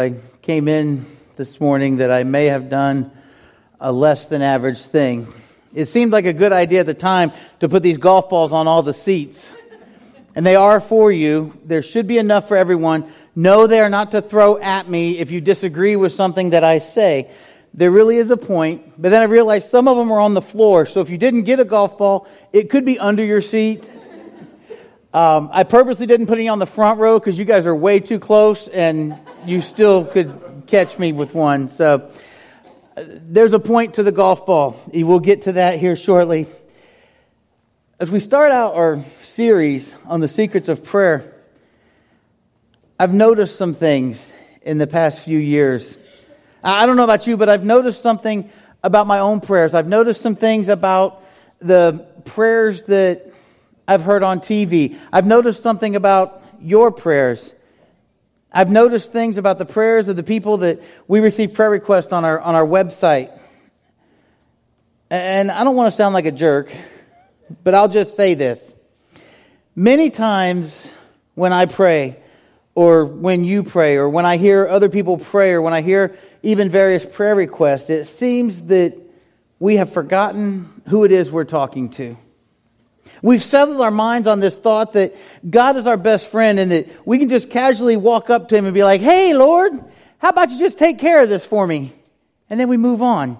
I came in this morning that I may have done a less than average thing. It seemed like a good idea at the time to put these golf balls on all the seats. And they are for you. There should be enough for everyone. No, they are not to throw at me if you disagree with something that I say. There really is a point. But then I realized some of them are on the floor. So if you didn't get a golf ball, it could be under your seat. Um, I purposely didn't put any on the front row because you guys are way too close and you still could catch me with one. So uh, there's a point to the golf ball. We'll get to that here shortly. As we start out our series on the secrets of prayer, I've noticed some things in the past few years. I don't know about you, but I've noticed something about my own prayers. I've noticed some things about the prayers that I've heard on TV. I've noticed something about your prayers. I've noticed things about the prayers of the people that we receive prayer requests on our, on our website. And I don't want to sound like a jerk, but I'll just say this. Many times when I pray, or when you pray, or when I hear other people pray, or when I hear even various prayer requests, it seems that we have forgotten who it is we're talking to. We've settled our minds on this thought that God is our best friend and that we can just casually walk up to Him and be like, Hey, Lord, how about you just take care of this for me? And then we move on.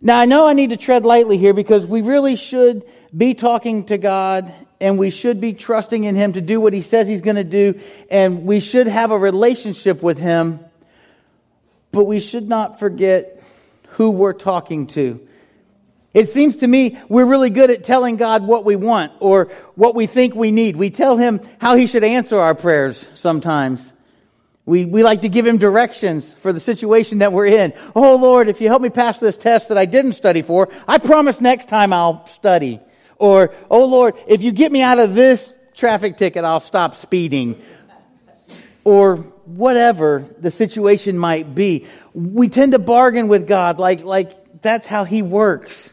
Now, I know I need to tread lightly here because we really should be talking to God and we should be trusting in Him to do what He says He's going to do and we should have a relationship with Him, but we should not forget who we're talking to. It seems to me we're really good at telling God what we want or what we think we need. We tell Him how He should answer our prayers sometimes. We, we like to give Him directions for the situation that we're in. Oh Lord, if you help me pass this test that I didn't study for, I promise next time I'll study. Or, oh Lord, if you get me out of this traffic ticket, I'll stop speeding. Or whatever the situation might be. We tend to bargain with God like, like that's how He works.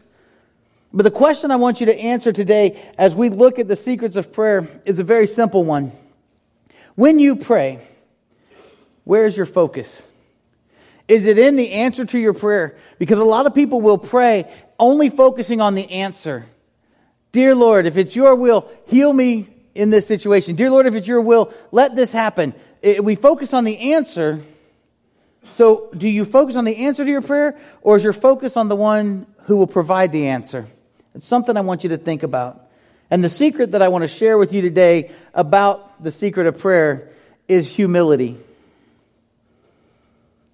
But the question I want you to answer today as we look at the secrets of prayer is a very simple one. When you pray, where is your focus? Is it in the answer to your prayer? Because a lot of people will pray only focusing on the answer. Dear Lord, if it's your will, heal me in this situation. Dear Lord, if it's your will, let this happen. Eh, we focus on the answer. So, do you focus on the answer to your prayer, or is your focus on the one who will provide the answer? It's something I want you to think about. And the secret that I want to share with you today about the secret of prayer is humility.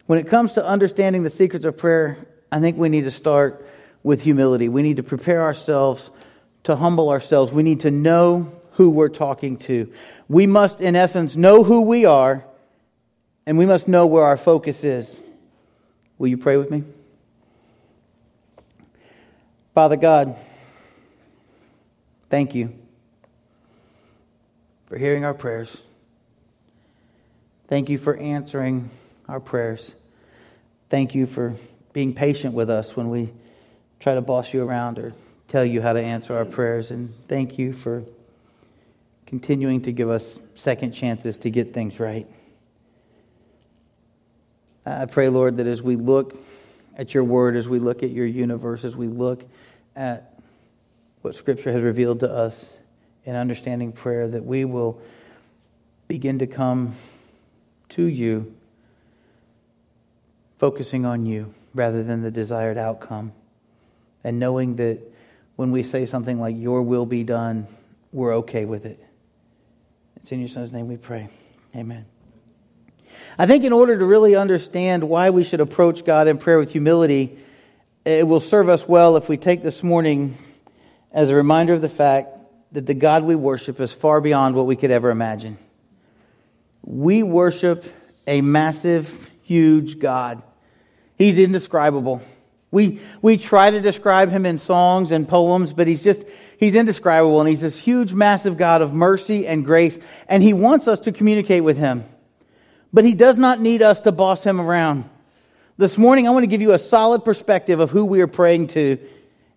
When it comes to understanding the secrets of prayer, I think we need to start with humility. We need to prepare ourselves to humble ourselves. We need to know who we're talking to. We must, in essence, know who we are, and we must know where our focus is. Will you pray with me? Father God, thank you for hearing our prayers. Thank you for answering our prayers. Thank you for being patient with us when we try to boss you around or tell you how to answer our prayers. And thank you for continuing to give us second chances to get things right. I pray, Lord, that as we look at your word, as we look at your universe, as we look at what Scripture has revealed to us in understanding prayer, that we will begin to come to you, focusing on you rather than the desired outcome, and knowing that when we say something like, Your will be done, we're okay with it. It's in your Son's name we pray. Amen. I think in order to really understand why we should approach God in prayer with humility, it will serve us well if we take this morning as a reminder of the fact that the God we worship is far beyond what we could ever imagine. We worship a massive, huge God. He's indescribable. We, we try to describe him in songs and poems, but he's just, he's indescribable. And he's this huge, massive God of mercy and grace. And he wants us to communicate with him. But he does not need us to boss him around. This morning, I want to give you a solid perspective of who we are praying to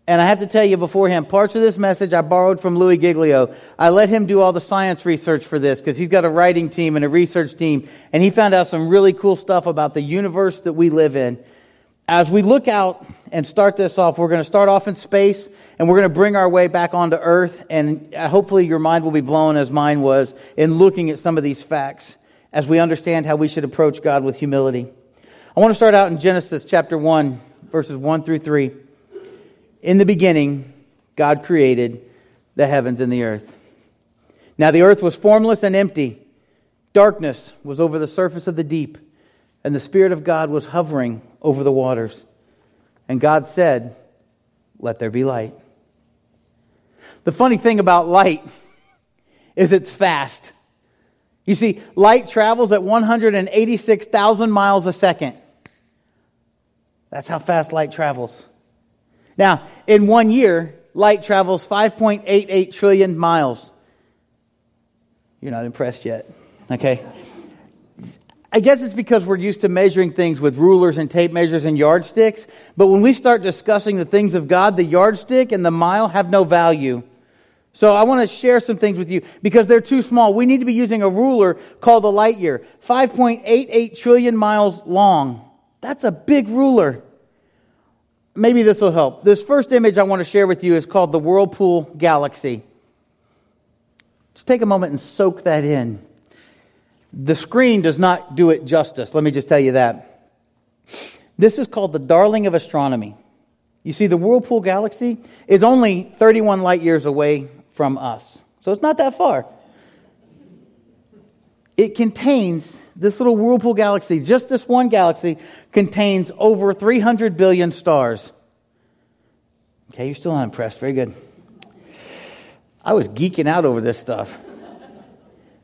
And I have to tell you beforehand, parts of this message I borrowed from Louie Giglio. I let him do all the science research for this because he's got a writing team and a research team. And he found out some really cool stuff about the universe that we live in. As we look out and start this off, we're going to start off in space and we're going to bring our way back onto earth. And uh, hopefully your mind will be blown as mine was in looking at some of these facts as we understand how we should approach God with humility. I want to start out in Genesis chapter 1, verses 1 through 3. In the beginning, God created the heavens and the earth. Now the earth was formless and empty. Darkness was over the surface of the deep, and the Spirit of God was hovering over the waters. And God said, Let there be light. The funny thing about light is it's fast. You see, light travels at 186,000 miles a second. That's how fast light travels. Now, in one year, light travels 5.88 trillion miles. You're not impressed yet. Okay. I guess it's because we're used to measuring things with rulers and tape measures and yardsticks. But when we start discussing the things of God, the yardstick and the mile have no value. So I want to share some things with you because they're too small. We need to be using a ruler called the light year, 5.88 trillion miles long. That's a big ruler maybe this will help. This first image I want to share with you is called the Whirlpool Galaxy. Just take a moment and soak that in. The screen does not do it justice. Let me just tell you that. This is called the darling of astronomy. You see, the Whirlpool Galaxy is only 31 light years away from us. So it's not that far. It contains this little Whirlpool galaxy, just this one galaxy, contains over 300 billion stars. Okay, you're still not impressed. Very good. I was geeking out over this stuff.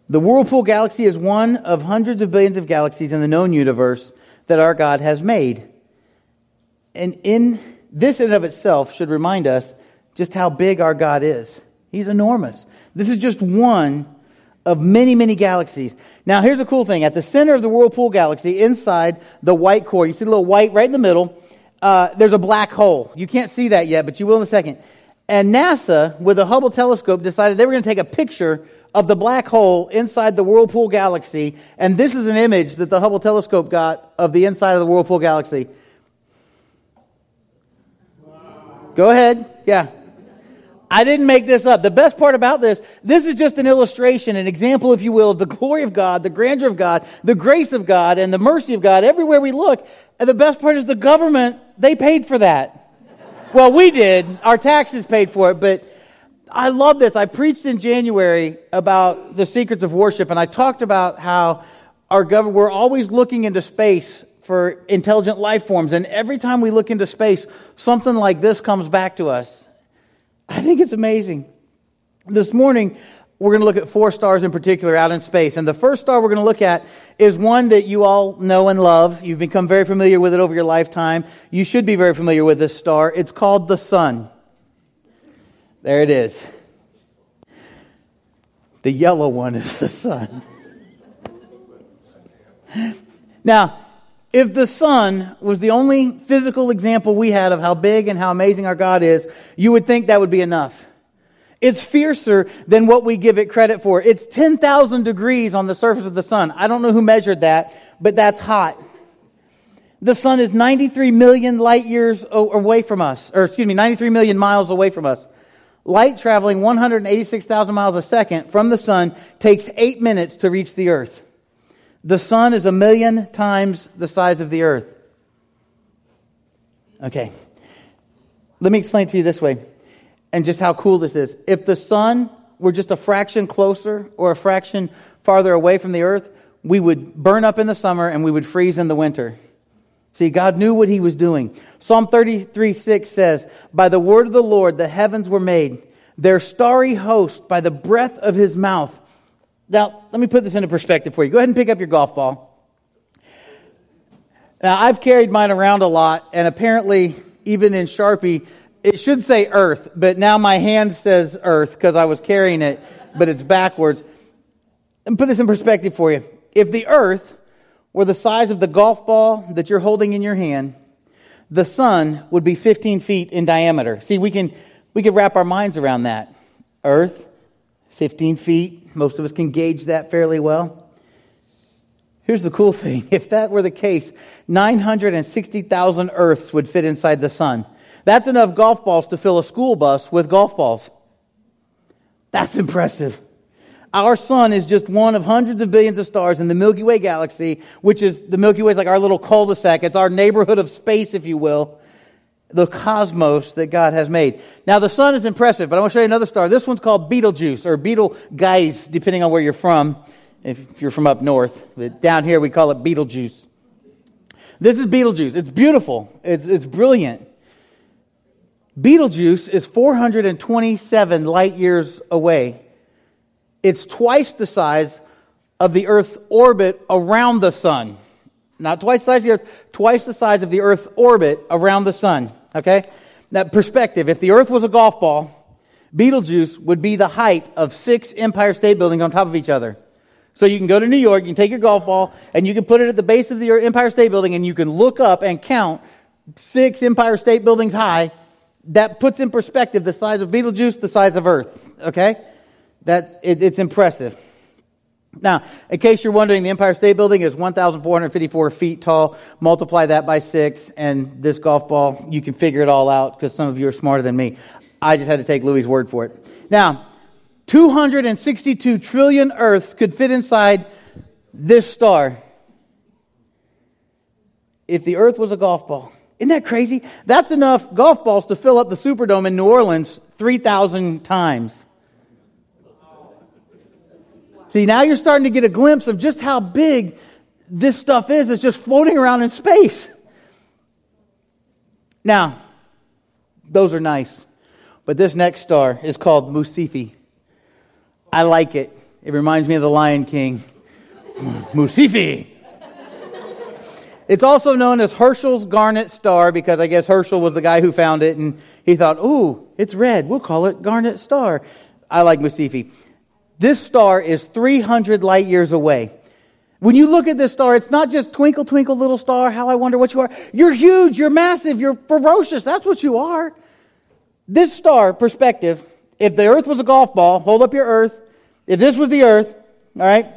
The Whirlpool galaxy is one of hundreds of billions of galaxies in the known universe that our God has made. And in this in of itself should remind us just how big our God is. He's enormous. This is just one of many, many galaxies. Now, here's a cool thing. At the center of the Whirlpool galaxy, inside the white core, you see the little white right in the middle, uh, there's a black hole. You can't see that yet, but you will in a second. And NASA, with the Hubble telescope, decided they were going to take a picture of the black hole inside the Whirlpool galaxy. And this is an image that the Hubble telescope got of the inside of the Whirlpool galaxy. Wow. Go ahead. Yeah. I didn't make this up. The best part about this, this is just an illustration, an example, if you will, of the glory of God, the grandeur of God, the grace of God, and the mercy of God everywhere we look. And the best part is the government, they paid for that. well, we did. Our taxes paid for it, but I love this. I preached in January about the secrets of worship, and I talked about how our government, we're always looking into space for intelligent life forms, and every time we look into space, something like this comes back to us. I think it's amazing. This morning, we're going to look at four stars in particular out in space. And the first star we're going to look at is one that you all know and love. You've become very familiar with it over your lifetime. You should be very familiar with this star. It's called the sun. There it is. The yellow one is the sun. now, if the sun was the only physical example we had of how big and how amazing our God is, you would think that would be enough. It's fiercer than what we give it credit for. It's 10,000 degrees on the surface of the sun. I don't know who measured that, but that's hot. The sun is 93 million light years away from us, or excuse me, 93 million miles away from us. Light traveling 186,000 miles a second from the sun takes eight minutes to reach the earth. The sun is a million times the size of the earth. Okay. Let me explain to you this way and just how cool this is. If the sun were just a fraction closer or a fraction farther away from the earth, we would burn up in the summer and we would freeze in the winter. See, God knew what he was doing. Psalm 33 6 says, By the word of the Lord the heavens were made, their starry host by the breath of his mouth. Now, let me put this into perspective for you. Go ahead and pick up your golf ball. Now, I've carried mine around a lot, and apparently, even in Sharpie, it should say earth, but now my hand says earth because I was carrying it, but it's backwards. And put this in perspective for you. If the earth were the size of the golf ball that you're holding in your hand, the sun would be 15 feet in diameter. See, we can, we can wrap our minds around that. Earth, 15 feet. Most of us can gauge that fairly well. Here's the cool thing. If that were the case, 960,000 Earths would fit inside the sun. That's enough golf balls to fill a school bus with golf balls. That's impressive. Our sun is just one of hundreds of billions of stars in the Milky Way galaxy, which is the Milky Way is like our little cul-de-sac. It's our neighborhood of space, if you will, the cosmos that God has made. Now, the sun is impressive, but I want to show you another star. This one's called Betelgeuse or Betelgeuse, depending on where you're from. If you're from up north, but down here we call it Betelgeuse. This is Betelgeuse. It's beautiful. It's, it's brilliant. Betelgeuse is 427 light years away it's twice the size of the Earth's orbit around the sun. Not twice the size of the Earth, twice the size of the Earth's orbit around the sun. Okay? That perspective, if the Earth was a golf ball, Betelgeuse would be the height of six Empire State Buildings on top of each other. So you can go to New York, you can take your golf ball, and you can put it at the base of the Empire State Building, and you can look up and count six Empire State Buildings high. That puts in perspective the size of Betelgeuse, the size of Earth. Okay? That's, it, it's impressive. Now, in case you're wondering, the Empire State Building is 1,454 feet tall. Multiply that by six, and this golf ball, you can figure it all out because some of you are smarter than me. I just had to take Louie's word for it. Now, 262 trillion Earths could fit inside this star if the Earth was a golf ball. Isn't that crazy? That's enough golf balls to fill up the Superdome in New Orleans 3,000 times. See, now you're starting to get a glimpse of just how big this stuff is. It's just floating around in space. Now, those are nice. But this next star is called Mu Cephei. I like it. It reminds me of the Lion King. Mu Cephei. It's also known as Herschel's Garnet Star because I guess Herschel was the guy who found it and he thought, ooh, it's red. We'll call it Garnet Star. I like Mu Cephei. This star is 300 light years away. When you look at this star, it's not just twinkle, twinkle, little star, how I wonder what you are. You're huge, you're massive, you're ferocious. That's what you are. This star perspective, if the earth was a golf ball, hold up your earth. If this was the earth, all right,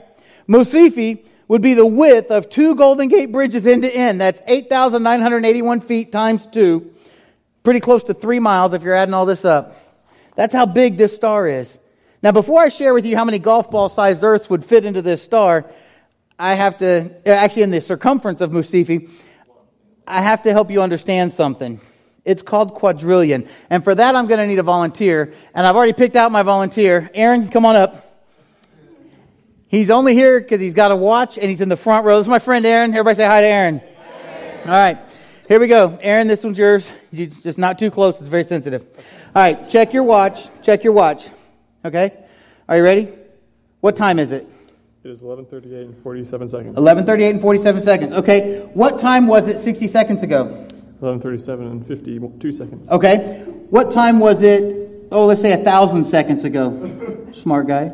Mu Cephei would be the width of two Golden Gate bridges end to end. That's 8,981 feet times two. Pretty close to three miles if you're adding all this up. That's how big this star is. Now, before I share with you how many golf ball sized Earths would fit into this star, I have to, uh, actually, in the circumference of Mu Cephei, I have to help you understand something. It's called quadrillion. And for that, I'm going to need a volunteer. And I've already picked out my volunteer. Aaron, come on up. He's only here because he's got a watch and he's in the front row. This is my friend Aaron. Everybody say hi to Aaron. Hi. All right. Here we go. Aaron, this one's yours. You just not too close. It's very sensitive. All right. Check your watch. Check your watch. Okay? Are you ready? What time is it? It is 11:38 and 47 seconds. 11:38 and 47 seconds. Okay. What time was it 60 seconds ago? 11:37 and 52 seconds. Okay. What time was it? Oh, let's say a thousand seconds ago. Smart guy.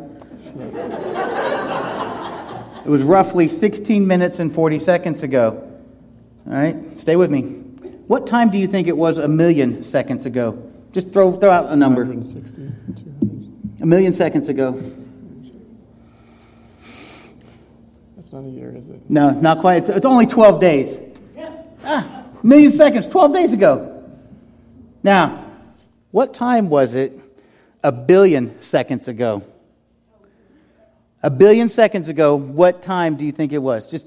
It was roughly 16 minutes and 40 seconds ago. All right. Stay with me. What time do you think it was a million seconds ago? Just throw throw out a number. 160. 200 a million seconds ago. That's not a year, is it? No, not quite. It's, it's only 12 days. Ah, a million seconds, 12 days ago. Now, what time was it a billion seconds ago? A billion seconds ago, what time do you think it was? Just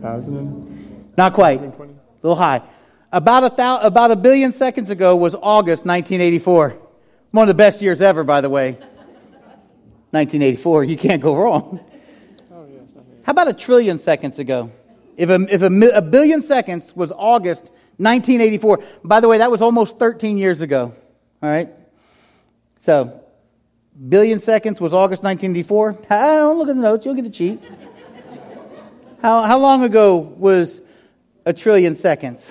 thousand. Not quite. A little high. About a, about a billion seconds ago was August 1984. One of the best years ever, by the way. 1984, you can't go wrong. How about a trillion seconds ago? If, a, if a, a billion seconds was August 1984, by the way, that was almost 13 years ago. All right? So, billion seconds was August 1984. I Don't look at the notes, you'll get the cheat. How, how long ago was a trillion seconds?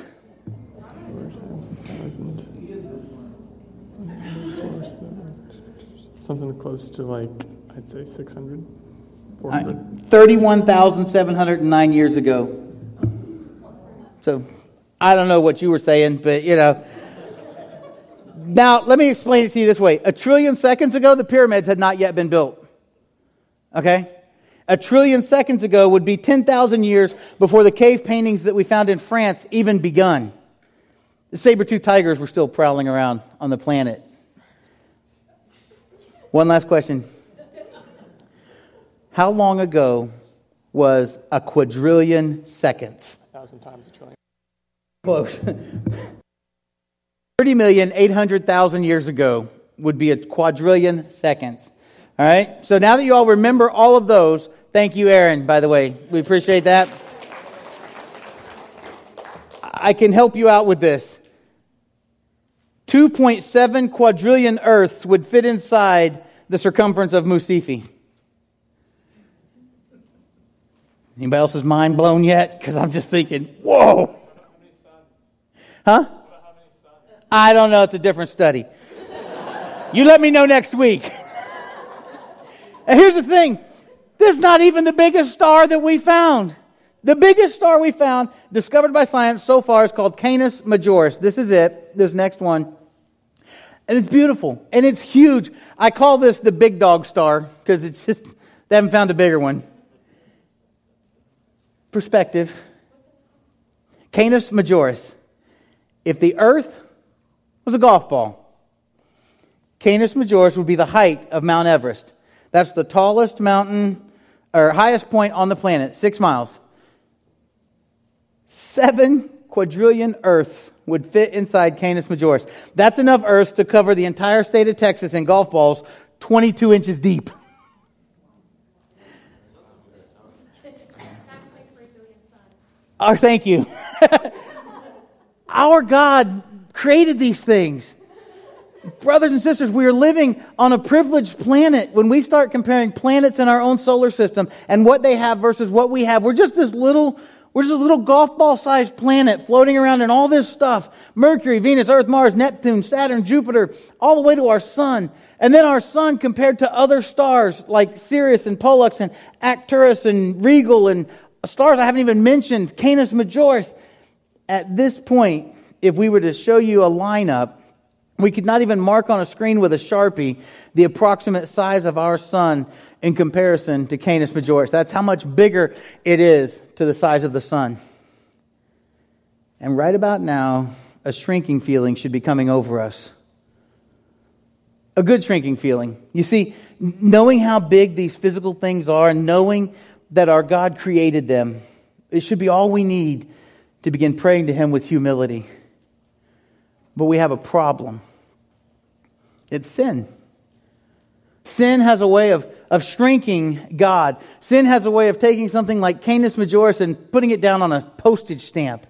Something close to like, I'd say 600. 400. 31,709 years ago. So I don't know what you were saying, but you know. Now, let me explain it to you this way. A trillion seconds ago, the pyramids had not yet been built. Okay? A trillion seconds ago would be 10,000 years before the cave paintings that we found in France even begun. The saber-toothed tigers were still prowling around on the planet. One last question. How long ago was a quadrillion seconds? A thousand times a trillion. Close. 30,800,000 years ago would be a quadrillion seconds. All right? So now that you all remember all of those, thank you, Aaron, by the way. We appreciate that. I can help you out with this. 2.7 quadrillion Earths would fit inside the circumference of Mu Cephei. Anybody else's mind blown yet? Because I'm just thinking, whoa. Huh? I don't know. It's a different study. you let me know next week. and here's the thing this is not even the biggest star that we found. The biggest star we found, discovered by science so far, is called Canis Majoris. This is it, this next one. And it's beautiful. And it's huge. I call this the big dog star because it's just, they haven't found a bigger one. Perspective. Canis Majoris. If the earth was a golf ball, Canis Majoris would be the height of Mount Everest. That's the tallest mountain or highest point on the planet, six miles. Seven quadrillion Earths would fit inside Canis Majoris. That's enough Earths to cover the entire state of Texas in golf balls 22 inches deep. Our thank you. Our God created these things. Brothers and sisters, we are living on a privileged planet. When we start comparing planets in our own solar system and what they have versus what we have, we're just this little we're just a little golf ball sized planet floating around in all this stuff. Mercury, Venus, Earth, Mars, Neptune, Saturn, Jupiter, all the way to our sun. And then our sun compared to other stars like Sirius and Pollux and Arcturus and Rigel and stars I haven't even mentioned, Canis Majoris. At this point, if we were to show you a lineup, we could not even mark on a screen with a Sharpie the approximate size of our sun in comparison to Canis Majoris. That's how much bigger it is to the size of the sun. And right about now, a shrinking feeling should be coming over us. A good shrinking feeling. You see, knowing how big these physical things are knowing that our God created them, it should be all we need to begin praying to Him with humility. But we have a problem it's sin. Sin has a way of, of shrinking God. Sin has a way of taking something like Canis Majoris and putting it down on a postage stamp.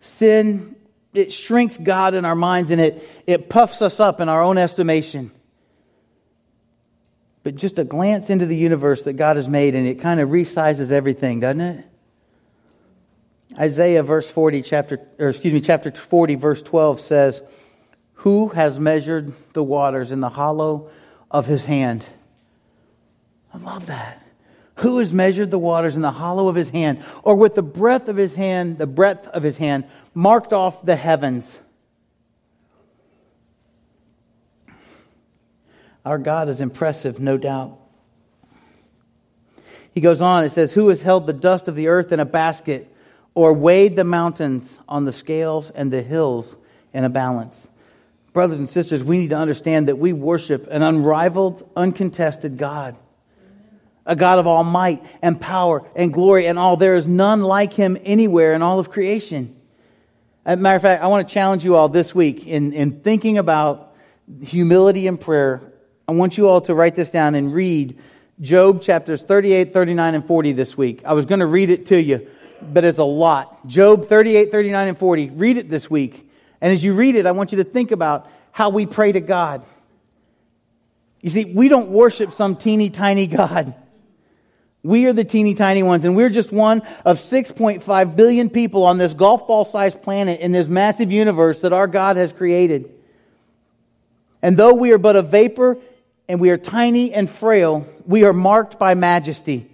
Sin, it shrinks God in our minds and it, it puffs us up in our own estimation. But just a glance into the universe that God has made and it kind of resizes everything, doesn't it? Isaiah verse 40 chapter or excuse me chapter 40 verse 12 says who has measured the waters in the hollow of his hand? I love that. Who has measured the waters in the hollow of his hand, or with the breadth of his hand, the breadth of his hand, marked off the heavens? Our God is impressive, no doubt. He goes on, it says, Who has held the dust of the earth in a basket, or weighed the mountains on the scales and the hills in a balance? Brothers and sisters, we need to understand that we worship an unrivaled, uncontested God. A God of all might and power and glory and all. There is none like him anywhere in all of creation. As a matter of fact, I want to challenge you all this week in, in thinking about humility and prayer. I want you all to write this down and read Job chapters 38, 39, and 40 this week. I was going to read it to you, but it's a lot. Job 38, 39, and 40. Read it this week. And as you read it, I want you to think about how we pray to God. You see, we don't worship some teeny tiny God. We are the teeny tiny ones, and we're just one of 6.5 billion people on this golf ball sized planet in this massive universe that our God has created. And though we are but a vapor and we are tiny and frail, We are marked by majesty.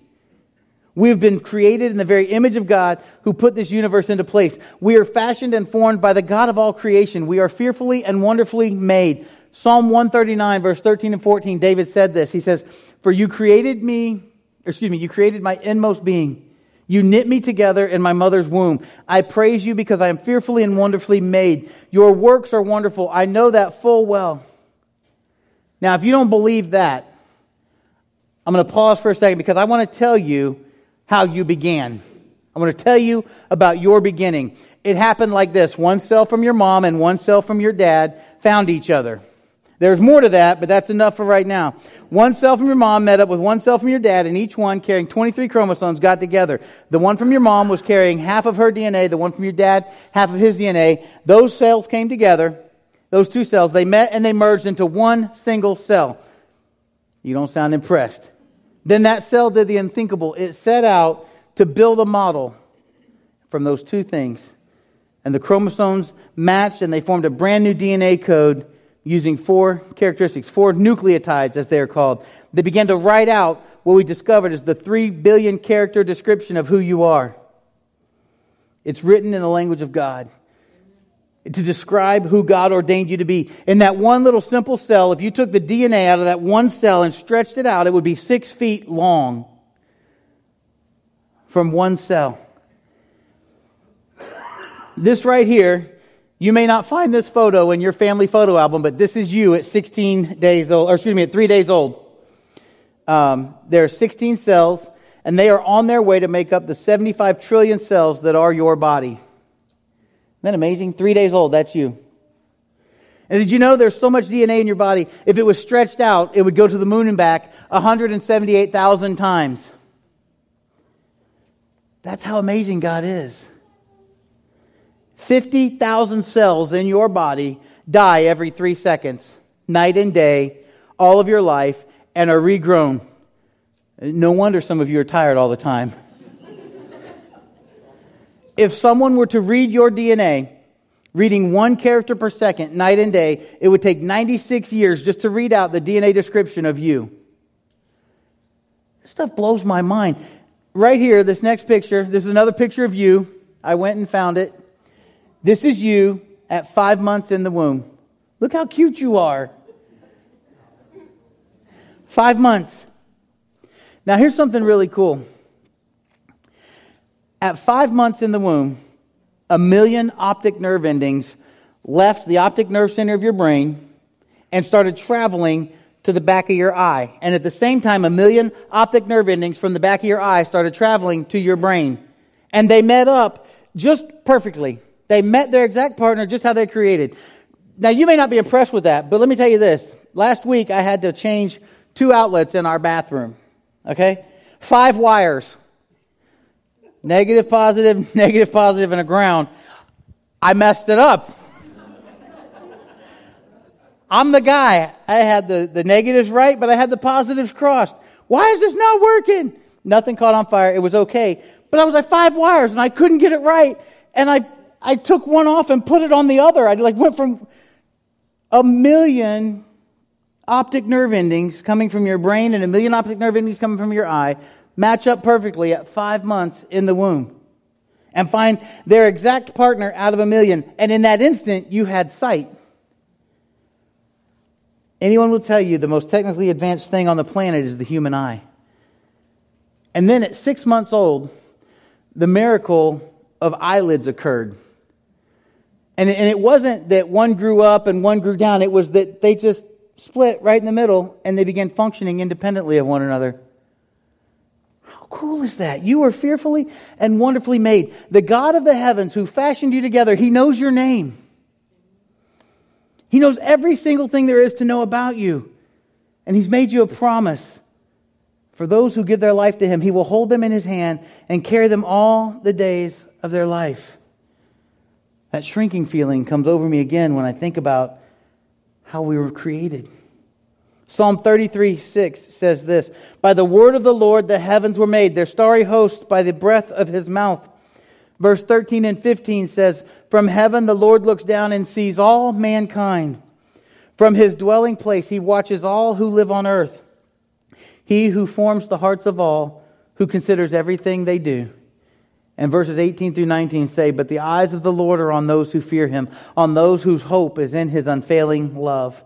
We have been created in the very image of God who put this universe into place. We are fashioned and formed by the God of all creation. We are fearfully and wonderfully made. Psalm 139 verse 13 and 14, David said this. He says, For you created me, excuse me, you created my inmost being. You knit me together in my mother's womb. I praise you because I am fearfully and wonderfully made. Your works are wonderful. I know that full well. Now, if you don't believe that, I'm going to pause for a second because I want to tell you how you began. I want to tell you about your beginning. It happened like this one cell from your mom and one cell from your dad found each other. There's more to that, but that's enough for right now. One cell from your mom met up with one cell from your dad, and each one carrying 23 chromosomes got together. The one from your mom was carrying half of her DNA, the one from your dad, half of his DNA. Those cells came together, those two cells, they met and they merged into one single cell. You don't sound impressed. Then that cell did the unthinkable. It set out to build a model from those two things. And the chromosomes matched and they formed a brand new DNA code using four characteristics, four nucleotides as they are called. They began to write out what we discovered is the three billion character description of who you are. It's written in the language of God to describe who God ordained you to be. In that one little simple cell, if you took the DNA out of that one cell and stretched it out, it would be six feet long from one cell. This right here you may not find this photo in your family photo album, but this is you at 16 days old, or excuse me, at three days old. Um, there are 16 cells, and they are on their way to make up the 75 trillion cells that are your body. That amazing? Three days old, that's you. And did you know there's so much DNA in your body, if it was stretched out, it would go to the moon and back 178,000 times. That's how amazing God is. 50,000 cells in your body die every three seconds, night and day, all of your life, and are regrown. No wonder some of you are tired all the time. If someone were to read your DNA, reading one character per second, night and day, it would take 96 years just to read out the DNA description of you. This stuff blows my mind. Right here, this next picture, this is another picture of you. I went and found it. This is you at five months in the womb. Look how cute you are. Five months. Now, here's something really cool. At five months in the womb, a million optic nerve endings left the optic nerve center of your brain and started traveling to the back of your eye. And at the same time, a million optic nerve endings from the back of your eye started traveling to your brain. And they met up just perfectly. They met their exact partner just how they created. Now, you may not be impressed with that, but let me tell you this. Last week, I had to change two outlets in our bathroom. Okay? Five wires. Negative, positive, negative, positive, and a ground. I messed it up. I'm the guy. I had the, the negatives right, but I had the positives crossed. Why is this not working? Nothing caught on fire. It was okay. But I was like five wires and I couldn't get it right. And I I took one off and put it on the other. I like went from a million optic nerve endings coming from your brain and a million optic nerve endings coming from your eye match up perfectly at five months in the womb and find their exact partner out of a million. And in that instant, you had sight. Anyone will tell you the most technically advanced thing on the planet is the human eye. And then at six months old, the miracle of eyelids occurred. And, and it wasn't that one grew up and one grew down. It was that they just split right in the middle and they began functioning independently of one another. Cool is that? You are fearfully and wonderfully made. The God of the heavens who fashioned you together, He knows your name. He knows every single thing there is to know about you. And He's made you a promise. For those who give their life to Him, He will hold them in His hand and carry them all the days of their life. That shrinking feeling comes over me again when I think about how we were created. Psalm 33 6 says this By the word of the Lord the heavens were made, their starry host by the breath of his mouth. Verse 13 and 15 says, From heaven the Lord looks down and sees all mankind. From his dwelling place he watches all who live on earth. He who forms the hearts of all, who considers everything they do. And verses 18 through 19 say, But the eyes of the Lord are on those who fear him, on those whose hope is in his unfailing love,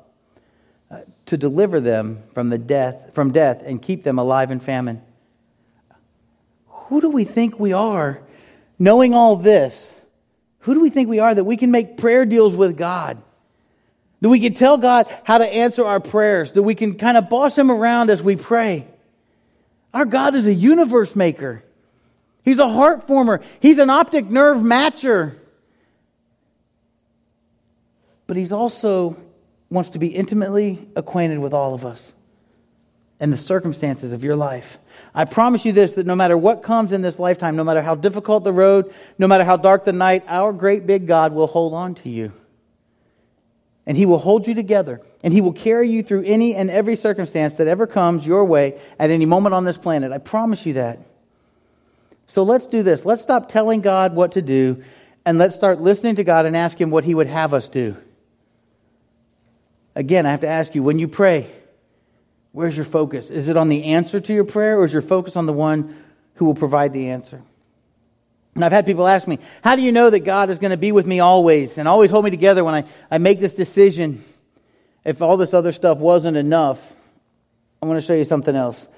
to deliver them from, the death, from death and keep them alive in famine. Who do we think we are, knowing all this? Who do we think we are that we can make prayer deals with God? That we can tell God how to answer our prayers, that we can kind of boss him around as we pray. Our God is a universe maker. He's a heart former. He's an optic nerve matcher. But he's also wants to be intimately acquainted with all of us and the circumstances of your life. I promise you this that no matter what comes in this lifetime, no matter how difficult the road, no matter how dark the night, our great big God will hold on to you and He will hold you together, and He will carry you through any and every circumstance that ever comes your way at any moment on this planet. I promise you that. So let's do this. Let's stop telling God what to do, and let's start listening to God and ask Him what He would have us do. Again, I have to ask you when you pray, where's your focus? Is it on the answer to your prayer, or is your focus on the one who will provide the answer? And I've had people ask me, how do you know that God is going to be with me always and always hold me together when I, I make this decision? If all this other stuff wasn't enough, I'm going to show you something else.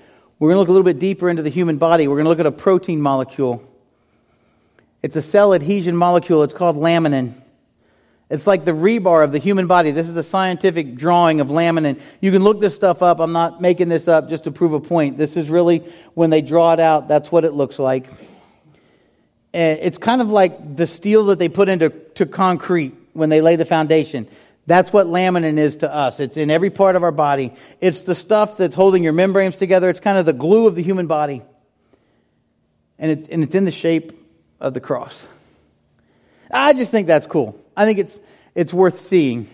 We're going to look a little bit deeper into the human body. We're going to look at a protein molecule. It's a cell adhesion molecule. It's called laminin. It's like the rebar of the human body. This is a scientific drawing of laminin. You can look this stuff up. I'm not making this up just to prove a point. This is really when they draw it out, that's what it looks like it's kind of like the steel that they put into to concrete when they lay the foundation. That's what laminin is to us. It's in every part of our body. It's the stuff that's holding your membranes together. It's kind of the glue of the human body. And and it's in the shape of the cross. I just think that's cool. I think it's, it's worth seeing.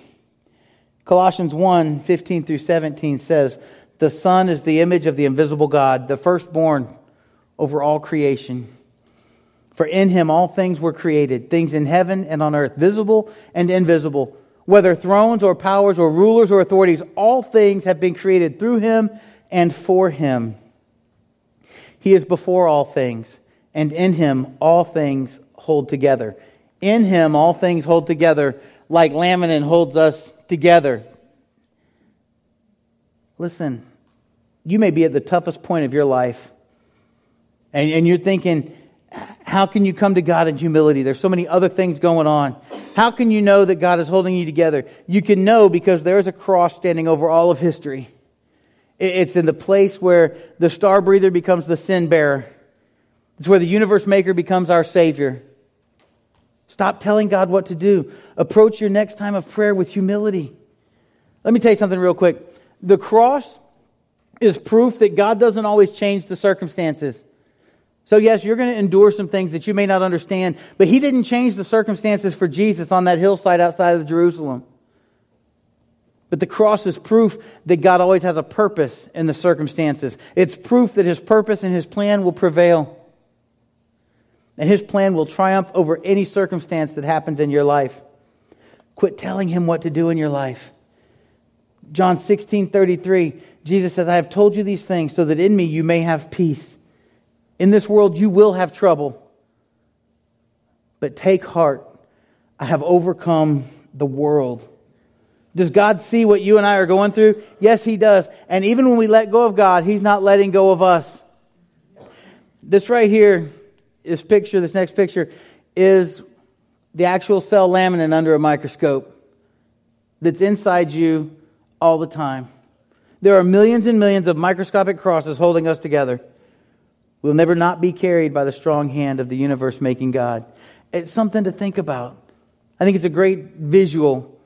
Colossians 1 15 through 17 says, The Son is the image of the invisible God, the firstborn over all creation. For in him all things were created, things in heaven and on earth, visible and invisible, whether thrones or powers or rulers or authorities, all things have been created through him and for him. He is before all things, and in him all things hold together. In him all things hold together, like laminin holds us together. Listen, you may be at the toughest point of your life, and, and you're thinking, how can you come to God in humility? There's so many other things going on. How can you know that God is holding you together? You can know because there is a cross standing over all of history. It's in the place where the star breather becomes the sin bearer. It's where the universe maker becomes our Savior. Stop telling God what to do. Approach your next time of prayer with humility. Let me tell you something real quick. The cross is proof that God doesn't always change the circumstances. So, yes, you're going to endure some things that you may not understand, but he didn't change the circumstances for Jesus on that hillside outside of Jerusalem. But the cross is proof that God always has a purpose in the circumstances. It's proof that his purpose and his plan will prevail. And his plan will triumph over any circumstance that happens in your life. Quit telling him what to do in your life. John 16 33, Jesus says, I have told you these things so that in me you may have peace. In this world, you will have trouble. But take heart. I have overcome the world. Does God see what you and I are going through? Yes, He does. And even when we let go of God, He's not letting go of us. This right here, this picture, this next picture, is the actual cell laminin under a microscope that's inside you all the time. There are millions and millions of microscopic crosses holding us together. We'll never not be carried by the strong hand of the universe making God. It's something to think about. I think it's a great visual.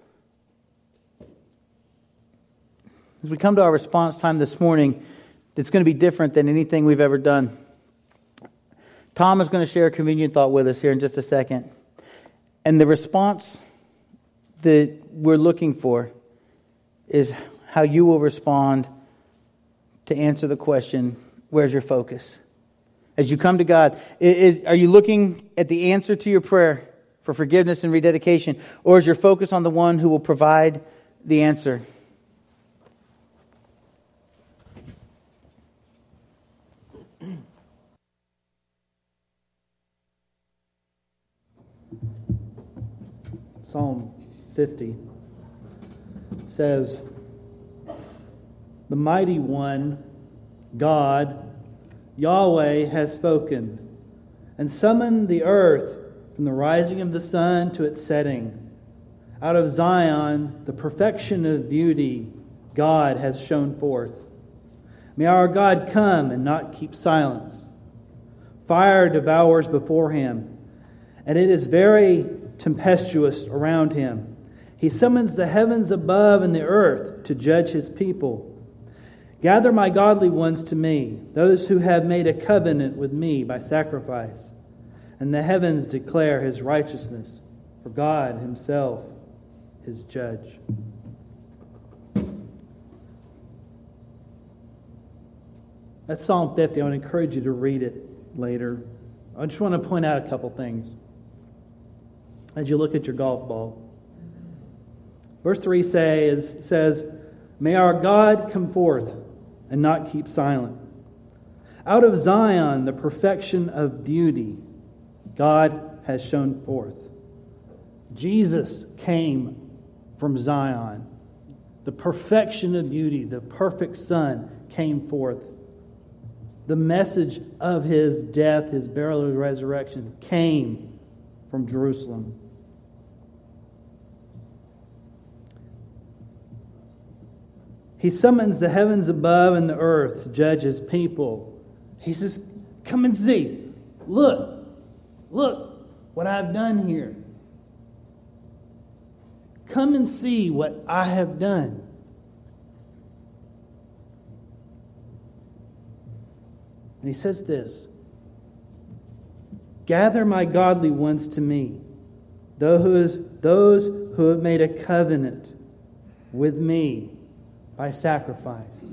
As we come to our response time this morning, it's going to be different than anything we've ever done. Tom is going to share a communion thought with us here in just a second. And the response that we're looking for is how you will respond to answer the question where's your focus? as you come to God? Is, are you looking at the answer to your prayer for forgiveness and rededication, or is your focus on the one who will provide the answer? Psalm 50 says, The mighty one, God, Yahweh, has spoken and summoned the earth from the rising of the sun to its setting. Out of Zion, the perfection of beauty, God has shown forth. May our God come and not keep silence. Fire devours before him, and it is very tempestuous around him. He summons the heavens above and the earth to judge his people. Gather my godly ones to me, those who have made a covenant with me by sacrifice. And the heavens declare his righteousness, for God himself is judge. That's Psalm 50. I want to encourage you to read it later. I just want to point out a couple things as you look at your golf ball. Verse 3 says, says, May our God come forth and not keep silent. Out of Zion, the perfection of beauty, God has shown forth. Jesus came from Zion. The perfection of beauty, the perfect Son came forth the message of his death, his burial, and resurrection came from Jerusalem. He summons the heavens above and the earth to judge his people. He says, Come and see. Look, look what I've done here. Come and see what I have done. And he says this Gather my godly ones to me, those who have made a covenant with me by sacrifice.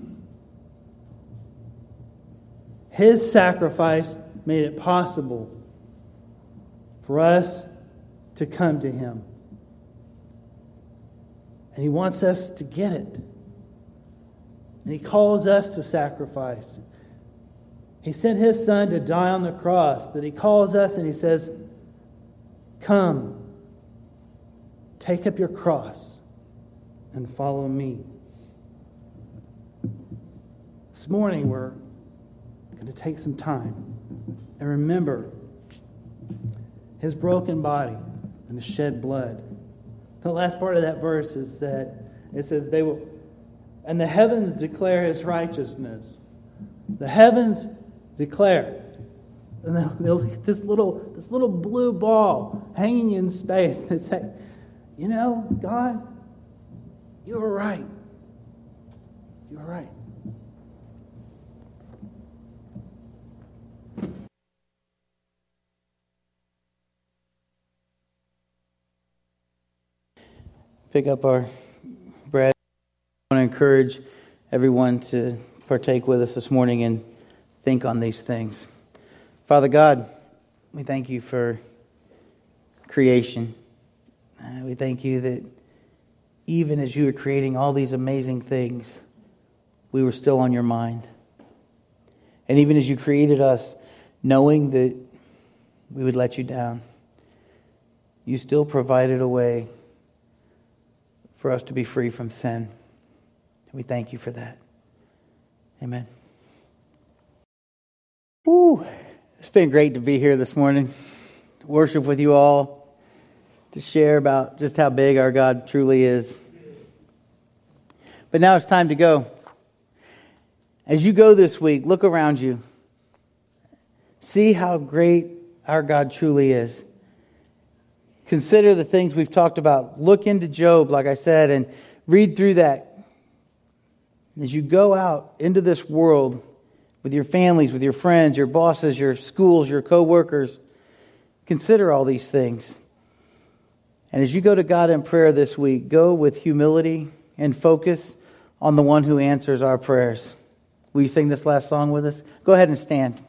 His sacrifice made it possible for us to come to Him. And He wants us to get it. And He calls us to sacrifice. He sent his son to die on the cross, that he calls us and he says, Come, take up your cross and follow me. This morning, we're going to take some time and remember his broken body and the shed blood. The last part of that verse is that it says, They will, and the heavens declare his righteousness. The heavens declare. And they'll, look at this little, this little blue ball hanging in space. They say, You know, God, you were right. You were right. Pick up our bread. I want to encourage everyone to partake with us this morning and think on these things. Father God, we thank you for creation. Uh, we thank you that even as you were creating all these amazing things, we were still on your mind. And even as you created us, knowing that we would let you down, you still provided a way for us to be free from sin. We thank you for that. Amen. Woo! It's been great to be here this morning, to worship with you all, to share about just how big our God truly is. But now it's time to go. As you go this week, look around you. See how great our God truly is. Consider the things we've talked about. Look into Job, like I said, and read through that. As you go out into this world, with your families, with your friends, your bosses, your schools, your coworkers. Consider all these things. And as you go to God in prayer this week, go with humility and focus on the one who answers our prayers. Will you sing this last song with us? Go ahead and stand.